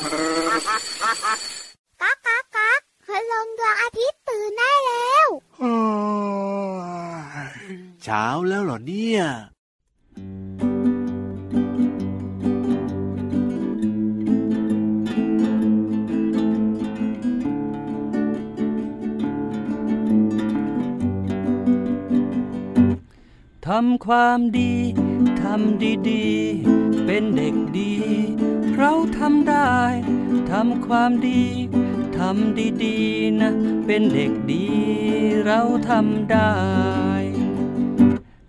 ก๊ากก๊ากก๊ากพลงดวงอาทิตย์ตื่นได้แล้วเช้าแล้วเหรอเนี่ยทำความดี ทำดีๆ เป็นเด็กดี เราทำได้ ทำความดี ทำดีๆนะ เป็นเด็กดี เราทำได้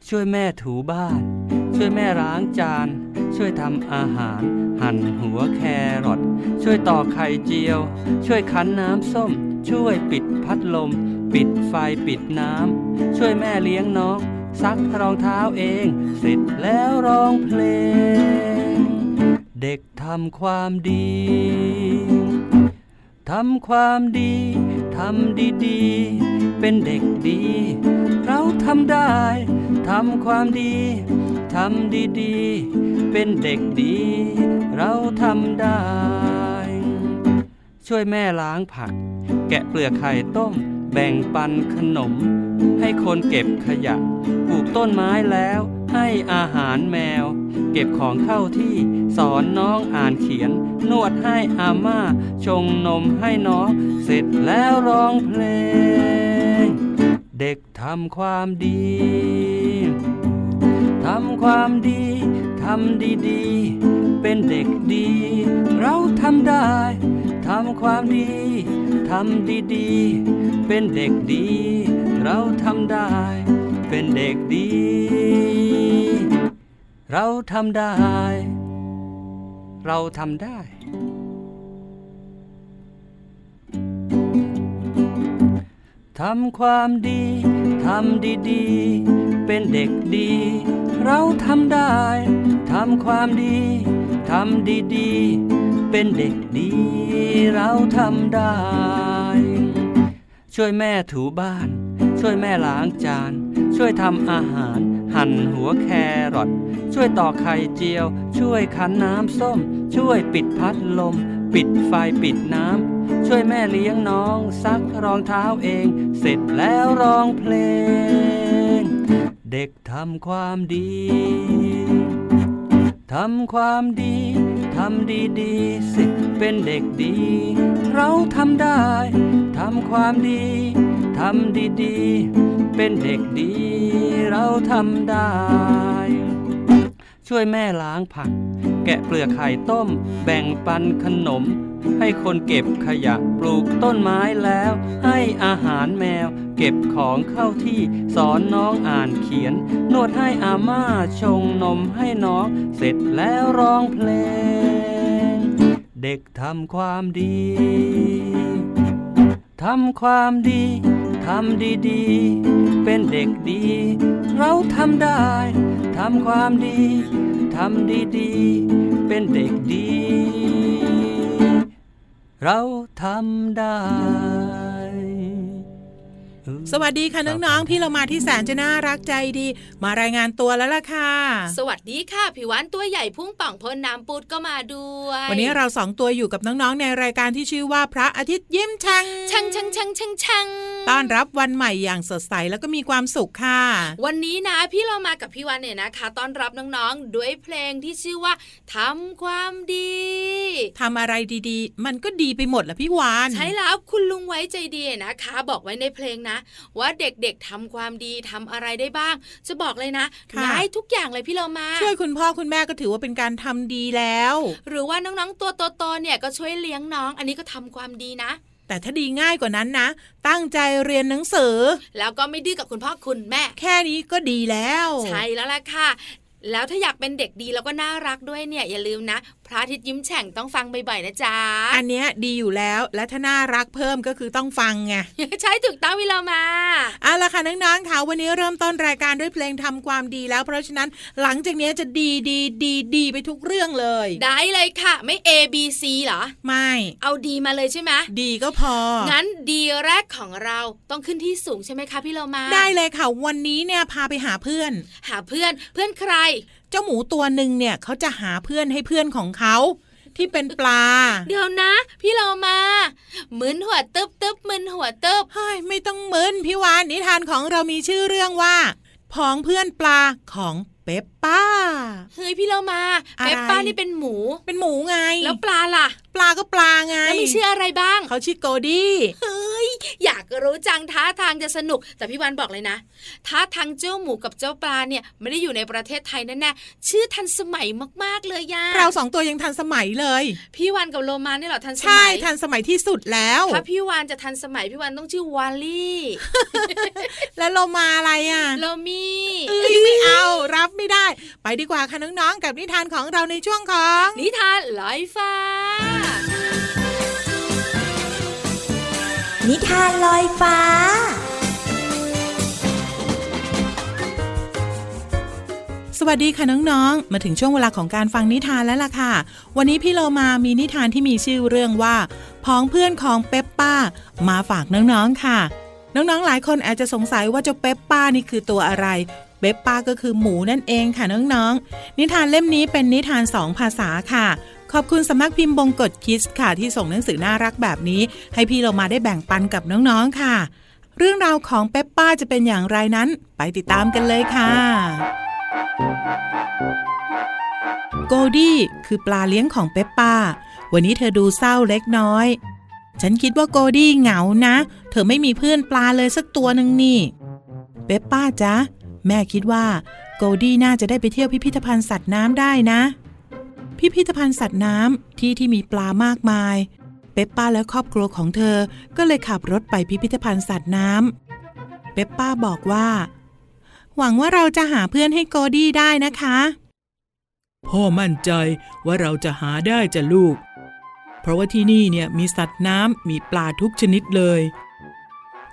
ช่วยแม่ถูบ้าน ช่วยแม่ล้างจาน ช่วยทำอาหาร หั่นหัวแครอทช่วยตอกไข่เจียว ช่วยคั้นน้ำส้ม ช่วยปิดพัดลม ปิดไฟปิดน้ำ ช่วยแม่เลี้ยงน้อง ซักรองเท้าเอง เสร็จแล้วร้องเพลง เด็กทำความดี ทำความดี ทำดีๆ เป็นเด็กดี เราทำได้ ทำความดี ทำดีๆ เป็นเด็กดี เราทำได้ ช่วยแม่ล้างผัก แกะเปลือกไข่ต้ม แบ่งปันขนม ให้คนเก็บขยะปลูกต้นไม้แล้ว ให้อาหารแมว เก็บของเข้าที่สอนน้องอ่านเขียน นวดให้อาม่า ชงนมให้น้อง เสร็จแล้วร้องเพลง เด็กทำความดีทำความดีทำดีๆ เป็นเด็กดี เราทำได้ ทำความดี ทำดีๆ เป็นเด็กดี เราทำได้ เป็นเด็กดี เราทำได้ เราทำได้ ทำความดี ทำดีๆ เป็นเด็กดี เราทำได้ ทำความดี ทำดีๆ เป็นเด็กดีเราทำได้ ช่วยแม่ถูบ้าน ช่วยแม่ล้างจาน ช่วยทำอาหาร หั่นหัวแครอทช่วยตอกไข่เจียว ช่วยคั้นน้ำส้ม ช่วยปิดพัดลม ปิดไฟปิดน้ำ ช่วยแม่เลี้ยงน้องซักรองเท้าเอง เสร็จแล้วร้องเพลง เด็กทำความดีทำความดี ทำดีๆ สิเป็นเด็กดี เราทำได้ทำความดีทำดีๆ เป็นเด็กดี เราทำได้ ช่วยแม่ล้างผัก แกะเปลือกไข่ต้ม แบ่งปันขนม ให้คนเก็บขยะปลูกต้นไม้แล้ว ให้อาหารแมว เก็บของเข้าที่สอนน้องอ่านเขียน นวดให้อาม่าชงนมให้น้อง เสร็จแล้วร้องเพลง เด็กทำความดีทำความดีทำดีๆ เป็นเด็กดี เราทำได้ ทำความดี ทำดีๆ เป็นเด็กดี เราทำได้ สวัสดีค่ะน้องๆ พี่เรามาที่แสนจะน่ารักใจดี มารายงานตัวแล้วล่ะค่ะ สวัสดีค่ะผิววันตัวใหญ่พุ่งป่องพ้นน้ำปูดก็มาด้วย วันนี้เราสองตัวอยู่กับน้องๆ ในรายการที่ชื่อว่าพระอาทิตย์ยิ้มช่างชังชังชังชังชังต้อนรับวันใหม่อย่างสดใสแล้วก็มีความสุขค่ะ วันนี้นะพี่เรามากับพี่วันเนี่ยนะคะ ต้อนรับน้องๆ ด้วยเพลงที่ชื่อว่าทำความดีทำอะไรดีๆ มันก็ดีไปหมดแหละพี่วานใช่แล้วคุณลุงไว้ใจดีนะคะ บอกไว้ในเพลงนะว่าเด็กๆทำความดีทำอะไรได้บ้าง จะบอกเลยนะค่ะง่ายทุกอย่างเลยพี่เรามา ช่วยคุณพ่อคุณแม่ก็ถือว่าเป็นการทำดีแล้ว หรือว่าน้องๆตัวโตๆเนี่ยก็ช่วยเลี้ยงน้อง อันนี้ก็ทำความดีนะแต่ถ้าดีง่ายกว่านั้นนะ ตั้งใจเรียนหนังสือ แล้วก็ไม่ดื้อกับคุณพ่อคุณแม่ แค่นี้ก็ดีแล้ว ใช่แล้วล่ะค่ะแล้วถ้าอยากเป็นเด็กดีแล้วก็น่ารักด้วยเนี่ยอย่าลืมนะ พระอาทิตย์ยิ้มแฉ่งต้องฟังบ่อยๆนะจ๊ะ อันเนี้ยดีอยู่แล้วและถ้าน่ารักเพิ่มก็คือต้องฟังไง ใช่ถูกต้องวิลามาเอาละค่ะน้องๆค่ะวันนี้เริ่มต้นรายการด้วยเพลงทำความดีแล้ว เพราะฉะนั้นหลังจากนี้จะดีดีดีดีไปทุกเรื่องเลย ได้เลยค่ะ ไม่ A B C เหรอ ไม่ เอาดีมาเลยใช่ไหมดีก็พอ งั้นดีแรกของเราต้องขึ้นที่สูงใช่ไหมคะพี่เรามา ได้เลยค่ะ วันนี้เนี่ยพาไปหาเพื่อน หาเพื่อนเพื่อนใคร เจ้าหมูตัวหนึ่งเนี่ยเขาจะหาเพื่อนให้เพื่อนของเขาที่เป็นปลา เดี๋ยวนะ พี่เรามามึนหัวตึบตึบมึนหัวตึบเฮ้ยไม่ต้องมึนพี่วานนิทานของเรามีชื่อเรื่องว่าพ้องเพื่อนปลาของเปปป้า เฮ้ยพี่เรามาอะไรเปปป้านี่เป็นหมู เป็นหมูไง แล้วปลาล่ะปลาก็ปลาไงแล้วมีชื่ออะไรบ้าง เขาชื่อโกดี้เฮ้ยอยากรู้จังท่าทางจะสนุก แต่พี่วันบอกเลยนะท่าทางเจ้าหมูกับเจ้าปลาเนี่ยไม่ได้อยู่ในประเทศไทยแน่ๆชื่อทันสมัยมาก ๆเลยย่าเราสองตัวยังทันสมัยเลย พี่วันกับโลมาเนี่ยเหรอทันสใช่มัยทันสมัยที่สุดแล้วถ้าพี่วานจะทันสมัยพี่วานต้องชื่อวาลี่แล้วเรามาอะไรอะโลมี่เอ้ยไม่เอารับไม่ได้ ไปดีกว่าค่ะน้องๆกับนิทานของเราในช่วงของ นิทานลอยฟ้านิทานลอยฟ้า สวัสดีค่ะน้องๆ มาถึงช่วงเวลาของการฟังนิทานแล้วล่ะค่ะ วันนี้พี่เรมามีนิทานที่มีชื่อเรื่องว่าพ้องเพื่อนของเปปป้า มาฝากน้องๆค่ะ น้องๆ หลายคนอาจจะสงสัยว่าเจ้าเปปป้านี่คือตัวอะไรเปปป้าก็คือหมูนั่นเองค่ะน้องๆนิทานเล่มนี้เป็นนิทานสองภาษาค่ะ ขอบคุณสำนักพิมพ์บงกฎคิสค่ะที่ส่งหนังสือน่ารักแบบนี้ ให้พี่เรามาได้แบ่งปันกับน้องๆค่ะ เรื่องราวของเปปป้าจะเป็นอย่างไรนั้น ไปติดตามกันเลยค่ะโกดี้คือปลาเลี้ยงของเปปป้า วันนี้เธอดูเศร้าเล็กน้อย ฉันคิดว่าโกดี้เหงานะ เธอไม่มีเพื่อนปลาเลยสักตัวหนึ่งนี่เปปป้าจ๊ะ แม่คิดว่าโกดี้น่าจะได้ไปเที่ยวพิพิธภัณฑ์สัตว์น้ำได้นะ พิพิธภัณฑ์สัตว์น้ำที่ที่มีปลามากมาย เปปป้าและครอบครัวของเธอก็เลยขับรถไปพิพิธภัณฑ์สัตว์น้ำเปปป้าบอกว่า หวังว่าเราจะหาเพื่อนให้โกดี้ได้นะคะ พ่อมั่นใจว่าเราจะหาได้จ้ะลูก เพราะว่าที่นี่เนี่ยมีสัตว์น้ำมีปลาทุกชนิดเลย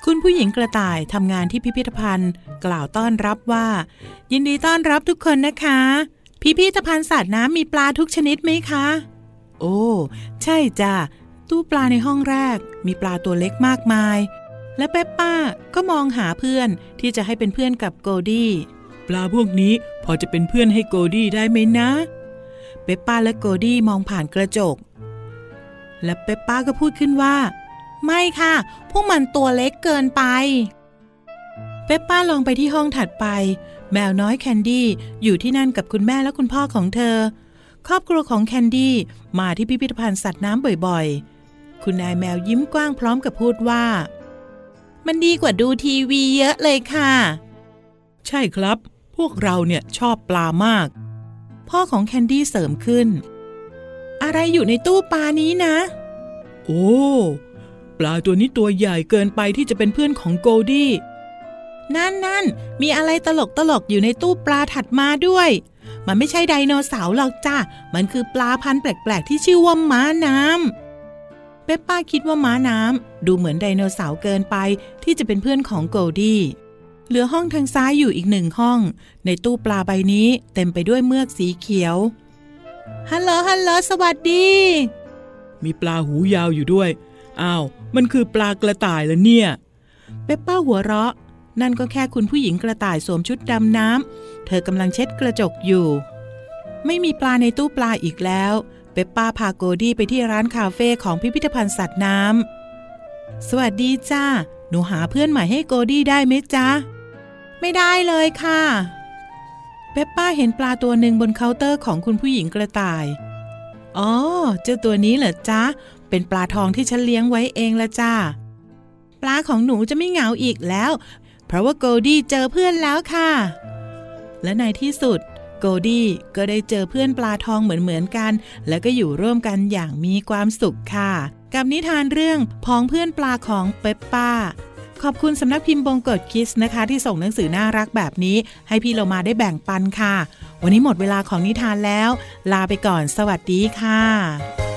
คุณผู้หญิงกระต่ายทำงานที่พิพิธภัณฑ์ กล่าวต้อนรับว่า ยินดีต้อนรับทุกคนนะคะ พิพิธภัณฑ์สัตว์น้ำมีปลาทุกชนิดไหมคะ โอ้ ใช่จ้ะ ตู้ปลาในห้องแรก มีปลาตัวเล็กมากมาย และเปปป้าก็มองหาเพื่อนที่จะให้เป็นเพื่อนกับโกดี้ ปลาพวกนี้พอจะเป็นเพื่อนให้โกดี้ได้ไหมนะ เปปป้าและโกดี้มองผ่านกระจก และเปปป้าก็พูดขึ้นว่า ไม่ค่ะ พวกมันตัวเล็กเกินไป เปปป้าลองไปที่ห้องถัดไป แมวน้อยแคนดี้อยู่ที่นั่นกับคุณแม่และคุณพ่อของเธอ ครอบครัวของแคนดี้มาที่พิพิธภัณฑ์สัตว์น้ำบ่อยๆ คุณนายแมวยิ้มกว้างพร้อมกับพูดว่า มันดีกว่าดูทีวีเยอะเลยค่ะ ใช่ครับ พวกเราเนี่ยชอบปลามาก พ่อของแคนดี้เสริมขึ้น อะไรอยู่ในตู้ปลานี้นะ โอ้ ปลาตัวนี้ตัวใหญ่เกินไปที่จะเป็นเพื่อนของโกลดี้ นั่นนั่นมีอะไรตลกตลกอยู่ในตู้ปลาถัดมาด้วย มันไม่ใช่ไดโนเสาร์หรอกจ้ามันคือปลาพันธุ์แปลกๆ ที่ชื่อว่าม้าน้ำเปปป้าคิดว่าม้าน้ำดูเหมือนไดโนเสาร์เกินไปที่จะเป็นเพื่อนของโกลดี้เหลือห้องทางซ้ายอยู่อีกหนึ่งห้อง ในตู้ปลาใบนี้เต็มไปด้วยเมือกสีเขียวฮัลโหลฮัลโหลสวัสดี มีปลาหูยาวอยู่ด้วย อ้าว มันคือปลากระต่ายแล้วเนี่ย เปปป้าหัวเราะ นั่นก็แค่คุณผู้หญิงกระต่ายสวมชุดดำน้ำ เธอกำลังเช็ดกระจกอยู่ ไม่มีปลาในตู้ปลาอีกแล้ว เปปป้าพาโกดี้ไปที่ร้านคาเฟ่ของพิพิธภัณฑ์สัตว์น้ำ สวัสดีจ้า หนูหาเพื่อนใหม่ให้โกดี้ได้ไหมจ๊ะ ไม่ได้เลยค่ะ เปปป้าเห็นปลาตัวหนึ่งบนเคาน์เตอร์ของคุณผู้หญิงกระต่าย อ๋อ เจ้าตัวนี้เหรอจ๊ะ เป็นปลาทองที่ฉันเลี้ยงไว้เองละจ้าปลาของหนูจะไม่เหงาอีกแล้ว เพราะว่าโกดี้เจอเพื่อนแล้วค่ะ และในที่สุด โกดี้ก็ได้เจอเพื่อนปลาทองเหมือนๆกัน แล้วก็อยู่ร่วมกันอย่างมีความสุขค่ะ กับนิทานเรื่องผองเพื่อนปลาของเปปป้าขอบคุณสำนักพิมพ์บงกช Kids นะคะ ที่ส่งหนังสือน่ารักแบบนี้ ให้พี่เรามาได้แบ่งปันค่ะ วันนี้หมดเวลาของนิทานแล้ว ลาไปก่อนสวัสดีค่ะ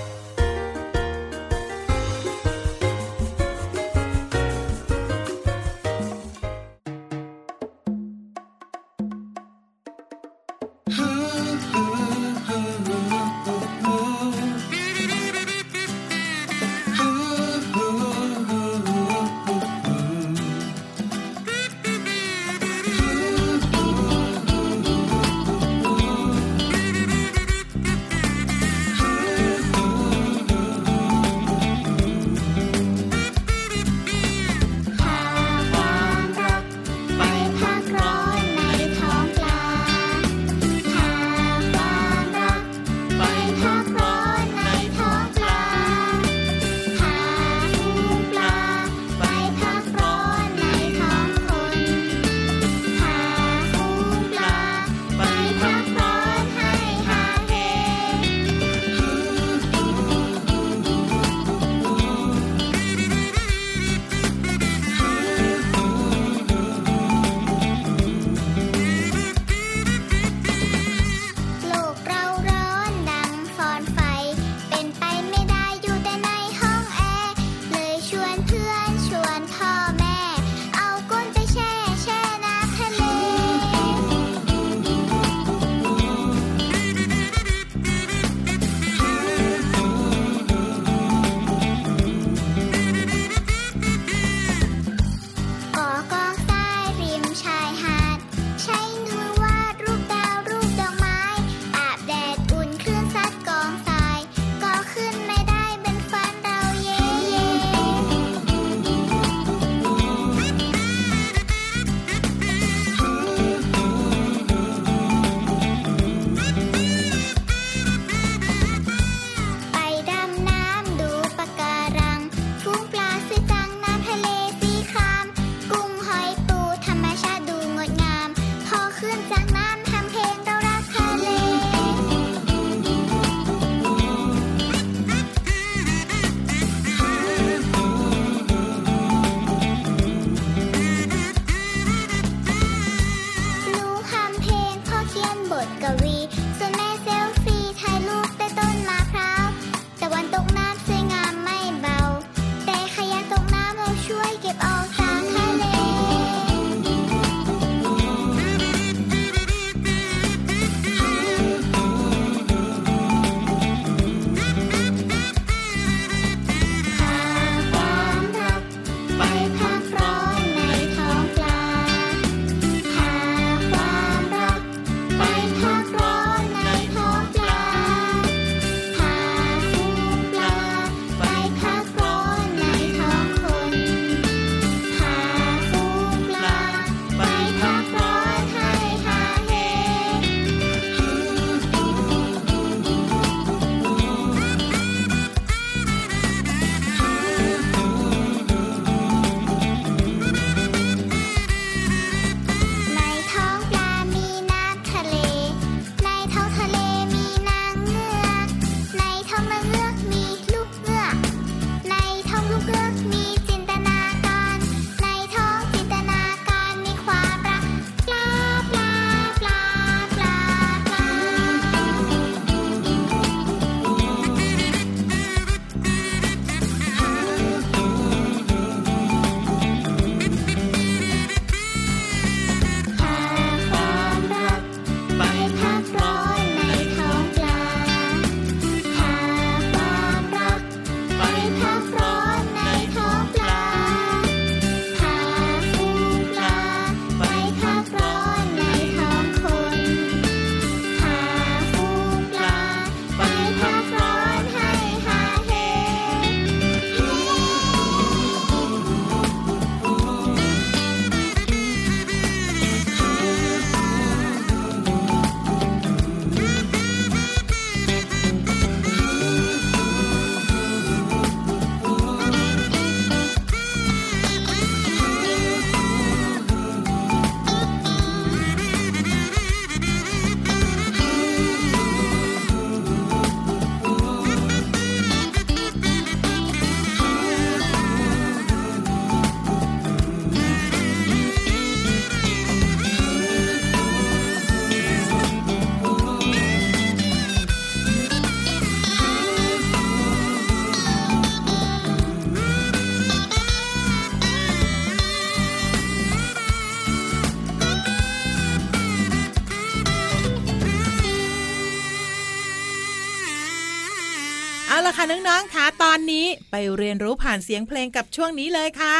ไปเรียนรู้ผ่านเสียงเพลงกับช่วงนี้เลยค่ะ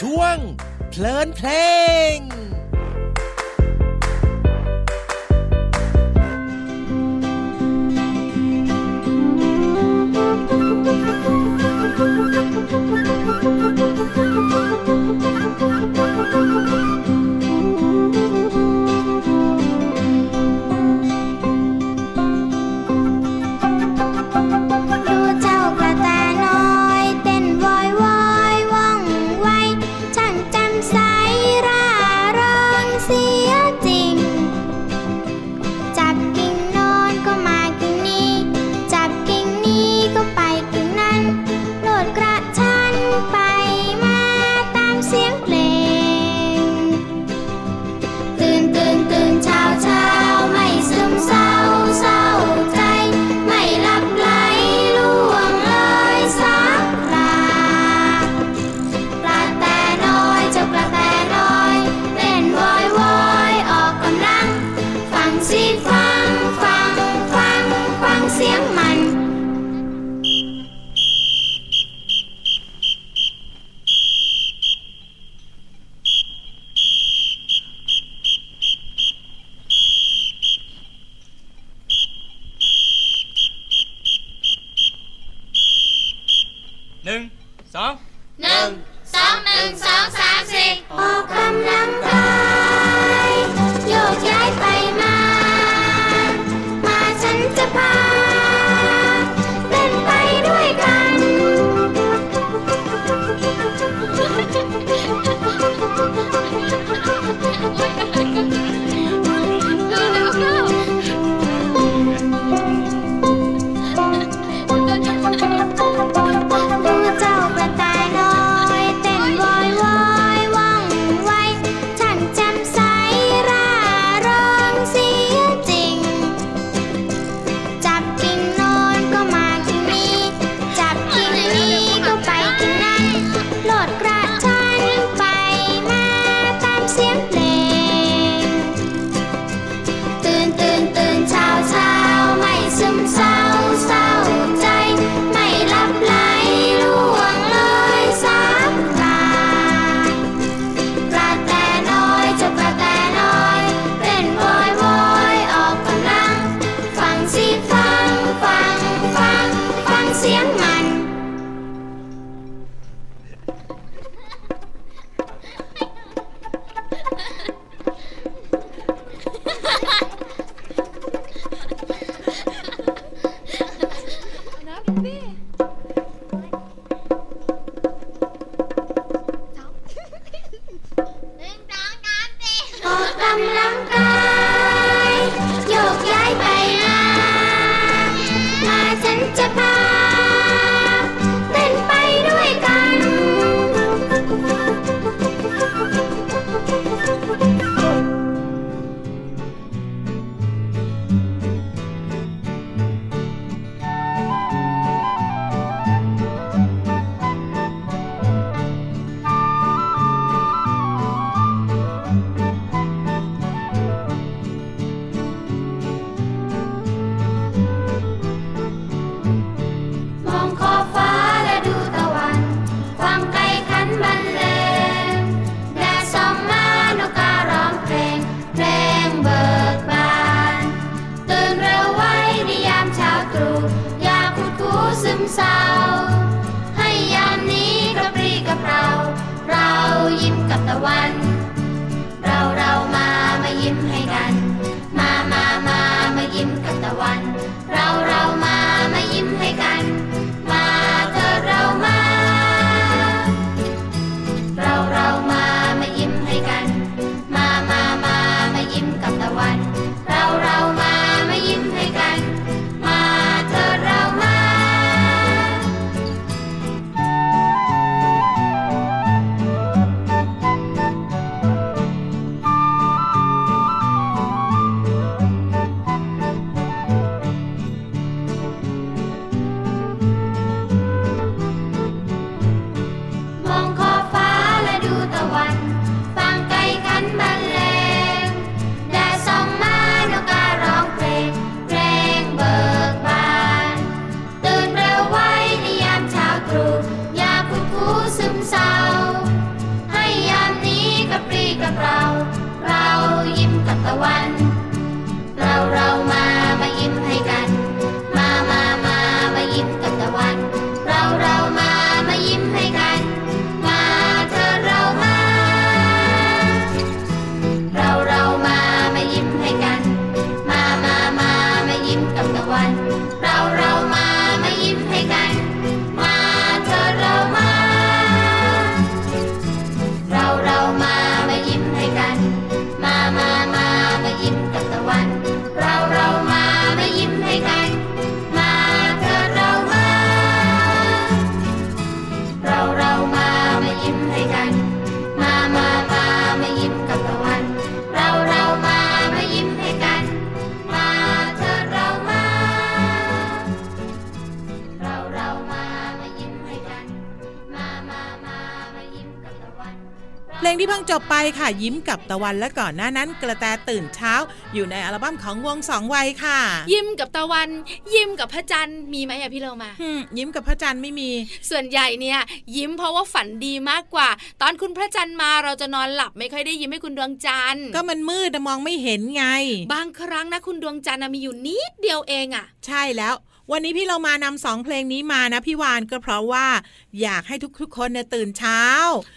ช่วง เพลินเพลงうん。 ค่ะยิ้มกับตะวันและก่อนหน้านั้นกระแตตื่นเช้า อยู่ในอัลบั้มของวงสองวัยค่ะ ยิ้มกับตะวัน ยิ้มกับพระจันทร์มีไหมอะพี่เรามาหึ่มยิ้มกับพระจันทร์ไม่มี ส่วนใหญ่เนี่ย ยิ้มเพราะว่าฝันดีมากกว่า ตอนคุณพระจันทร์มาเราจะนอนหลับไม่ค่อยได้ยิ้มให้คุณดวงจันทร์ ก็มันมืดนะมองไม่เห็นไง บางครั้งนะคุณดวงจันทร์น่ะมีอยู่นิดเดียวเองอะใช่แล้ว วันนี้พี่เรามานำสองเพลงนี้มานะพี่วานก็เพราะว่าอยากให้ทุกๆคนเนี่ยตื่นเช้า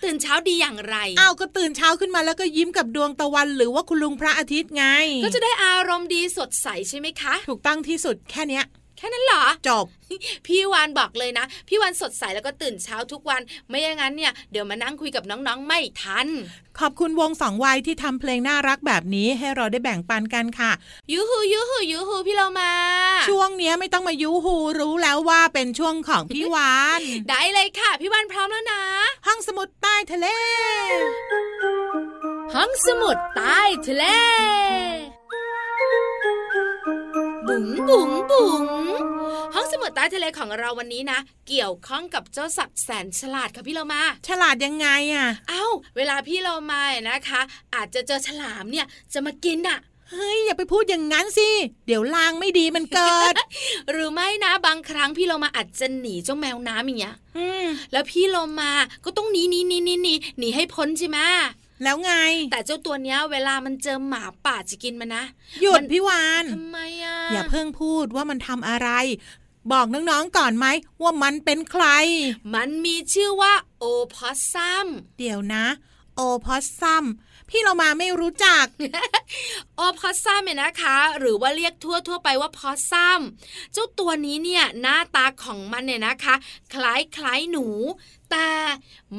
ตื่นเช้าดีอย่างไรอ้าวก็ตื่นเช้าขึ้นมาแล้วก็ยิ้มกับดวงตะวัน หรือว่าคุณลุงพระอาทิตย์ไง ก็จะได้อารมณ์ดีสดใสใช่ไหมคะ ถูกต้องที่สุดแค่เนี้ย แค่นั้นเหรอ จบ พี่วานบอกเลยนะ พี่วานสดใสแล้วก็ตื่นเช้าทุกวัน ไม่อย่างนั้นเนี่ยเดี๋ยวมานั่งคุยกับน้องๆไม่ทัน ขอบคุณวงสองวัยที่ทำเพลงน่ารักแบบนี้ให้เราได้แบ่งปันกันค่ะ ยูฮูยูฮูยูฮูพี่เรามา ช่วงเนี้ยไม่ต้องมายุฮูรู้แล้วว่าเป็นช่วงของพี่วาน ได้เลยค่ะ พี่วานพร้อมแล้วนะ ห้องสมุดใต้ทะเล ห้องสมุดใต้ทะเล บุ๋งบุ๋งบุ๋งห้องสมุดใต้ทะเลของเราวันนี้นะ เกี่ยวข้องกับเจ้าสัตว์แสนฉลาดค่ะพี่เรามา ฉลาดยังไงอะ เอ้า เวลาพี่เรามานะคะ อาจจะเจอฉลามเนี่ยจะมากินอะเฮ้ยอย่าไปพูดอย่างนั้นสิ เดี๋ยวลางไม่ดีมันเกิด หรือไม่นะบางครั้งพี่เรามาอาจจะหนีเจ้าแมวน้ำอย่างเงี้ยอืมแล้วพี่เรามาก็ต้องหนีหนีหนีหนีหนีหนีให้พ้นใช่ไหม แล้วไง แต่เจ้าตัวเนี้ย เวลามันเจอหมาป่าจะกินมันนะหยุดมันพี่วานทำไมอะอย่าเพิ่งพูดว่ามันทำอะไร บอกน้องๆก่อนไหมว่ามันเป็นใคร มันมีชื่อว่าโอพอสซัมเดี๋ยวนะ โอพอสซัมพี่เรามาไม่รู้จัก โอพอสซัมเนี่ยนะคะ หรือว่าเรียกทั่วทั่วๆไปว่าพอสซัมเจ้าตัวนี้เนี่ยหน้าตาของมันเนี่ยนะคะ คล้ายคล้ายหนู แต่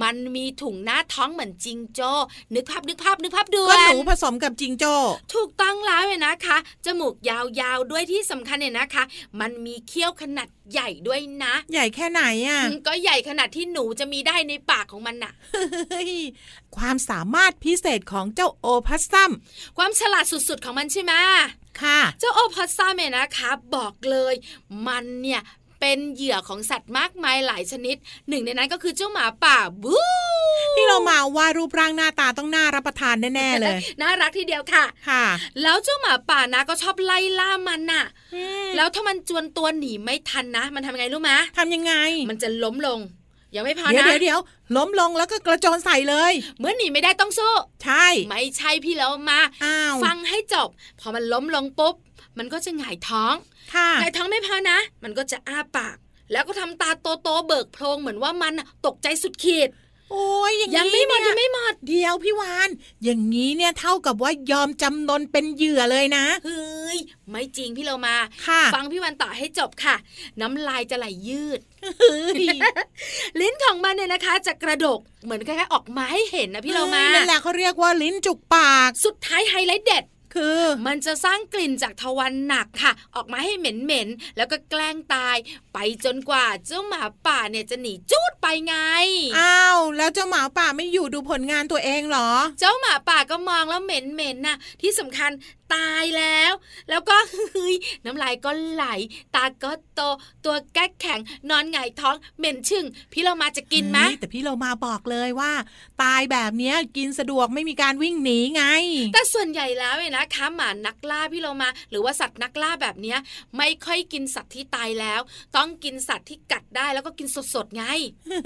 มันมีถุงหน้าท้องเหมือนจิงโจ้นึกภาพนึกภาพนึกภาพดูก็หนูผสมกับจิงโจ้ถูกต้องแล้วเนี่ยนะคะจมูกยาวๆด้วยที่สำคัญเนี่ยนะคะ มันมีเขี้ยวขนาดใหญ่ด้วยนะ ใหญ่แค่ไหนอะอืมก็ใหญ่ขนาดที่หนูจะมีได้ในปากของมันน่ะเฮ้ยความสามารถพิเศษของเจ้าโอพัสซัมความฉลาดสุดๆของมันใช่ไหมค่ะ เจ้าโอพัสซัมเนี่ยนะคะ บอกเลย มันเนี่ย เป็นเหยื่อของสัตว์มากมายหลายชนิด หนึ่งในนั้นก็คือเจ้าหมาป่าบูพี่เรามาว่ารูปร่างหน้าตาต้องน่ารับประทานแน่ๆเลย น่ารักทีเดียวค่ะค่ะ แล้วเจ้าหมาป่านะก็ชอบไล่ล่ามันน่ะอืมแล้วถ้ามันจวนตัวหนีไม่ทันนะ มันทำยังไงรู้ไหมทำยังไง มันจะล้มลงยังไม่พอเดี๋ยวนะเดี๋ยวเดี๋ยวล้มลงแล้วก็กระโจนใส่เลย เมื่อหนีไม่ได้ต้องสู้ ใช่ ไม่ใช่พี่แล้วมาอ้าวฟังให้จบ พอมันล้มลงปุ๊บ มันก็จะหงายท้องค่ะหงายท้องไม่พอนะ มันก็จะอ้าปาก แล้วก็ทำตาโตๆเบิกโพรงเหมือนว่ามันน่ะตกใจสุดขีดโอ้ยอย่างยังนี้ไม่หมดเนี่ยังไม่หมดเดียวพี่วาน อย่างนี้เนี่ยเท่ากับว่ายอมจำนนเป็นเหยื่อเลยนะเฮ้ยไม่จริงพี่เรามาค่ะฟังพี่วันต่อให้จบค่ะ น้ำลายจะไหลยืดเฮ้ยลิ้นของมันเนี่ยนะคะ จะกระดกเหมือนคล้ายๆออกมาให้เห็นนะพี่เรามานั่นแหละเขาเรียกว่าลิ้นจุกปาก สุดท้ายไฮไลท์เด็ด คือมันจะสร้างกลิ่นจากทวารหนักค่ะ ออกมาให้เหม็นๆแล้วก็แกล้งตาย ไปจนกว่าเจ้าหมาป่าเนี่ยจะหนีจูดไปไงอ้าวแล้วเจ้าหมาป่าไม่อยู่ดูผลงานตัวเองเหรอ เจ้าหมาป่าก็มองแล้วเหม็นๆน่ะ ที่สำคัญตายแล้ว แล้วก็เฮ้ยน้ำลายก็ไหล ตาก็โต ตัวแก้แข็ง นอนหงายท้อง เหม็นชึ่ง พี่เรามาจะกินไหมเฮ้ยแต่พี่เรามาบอกเลยว่า ตายแบบเนี้ยกินสะดวกไม่มีการวิ่งหนีไง แต่ส่วนใหญ่แล้วเนี่ยนะคะหมานักล่าพี่เรามา หรือว่าสัตว์นักล่าแบบเนี้ย ไม่ค่อยกินสัตว์ที่ตายแล้ว ต้องกินสัตว์ที่กัดได้แล้วก็กินสดๆไง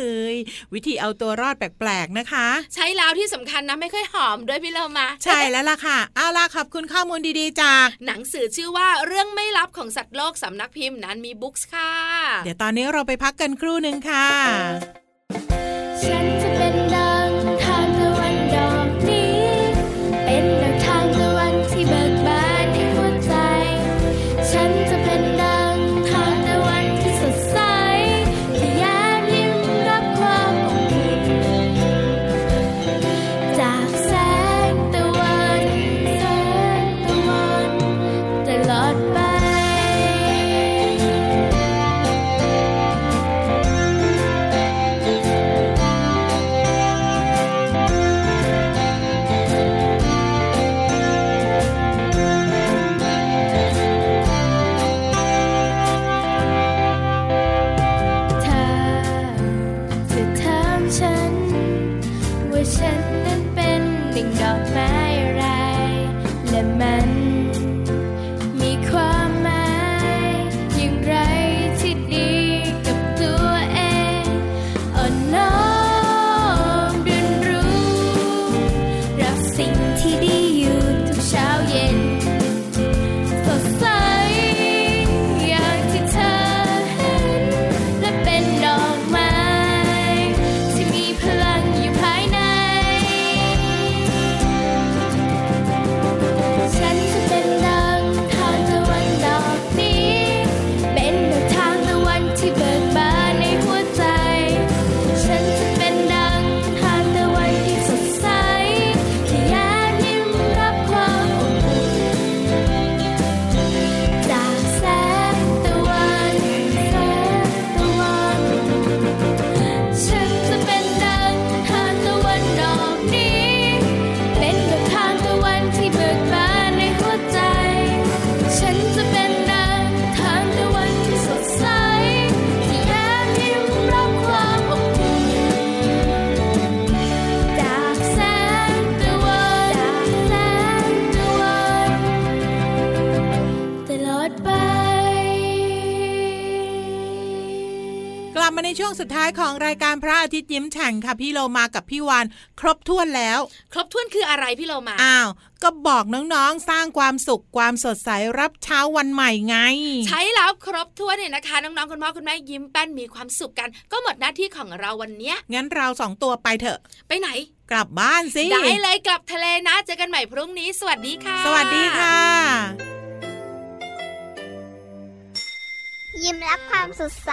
เฮ้ยวิธีเอาตัวรอดแปลกๆนะคะ ใช้แล้วที่สำคัญนะไม่ค่อยหอมด้วยพี่เรามา ใช่แล้วล่ะค่ะเอาล่ะขอบคุณข้อมูลดีๆ จาก หนังสือชื่อว่าเรื่องไม่ลับของสัตว์โลกสำนักพิมพ์นั้นมีบุ๊กส์ค่ะ เดี๋ยวตอนนี้เราไปพักกันครู่หนึ่งค่ะ สุดท้ายของรายการพระอาทิตย์ยิ้มแฉ่งค่ะพี่โลมากับพี่วานครบถ้วนแล้ว ครบถ้วนคืออะไรพี่โลมาอ้าวก็บอกน้องๆ สร้างความสุขความสดใสรับเช้าวันใหม่ไง ใช้แล้วครบถ้วนเนี่ยนะคะ น้องๆคุณพ่อคุณแม่ยิ้มแป้นมีความสุขกัน ก็หมดหน้าที่ของเราวันเนี้ยงั้นเราสองตัวไปเถอะ ไปไหน กลับบ้านสิ ได้เลยกลับทะเลนะ เจอกันใหม่พรุ่งนี้ สวัสดีค่ะ สวัสดีค่ะ ยิ้มรับความสดใส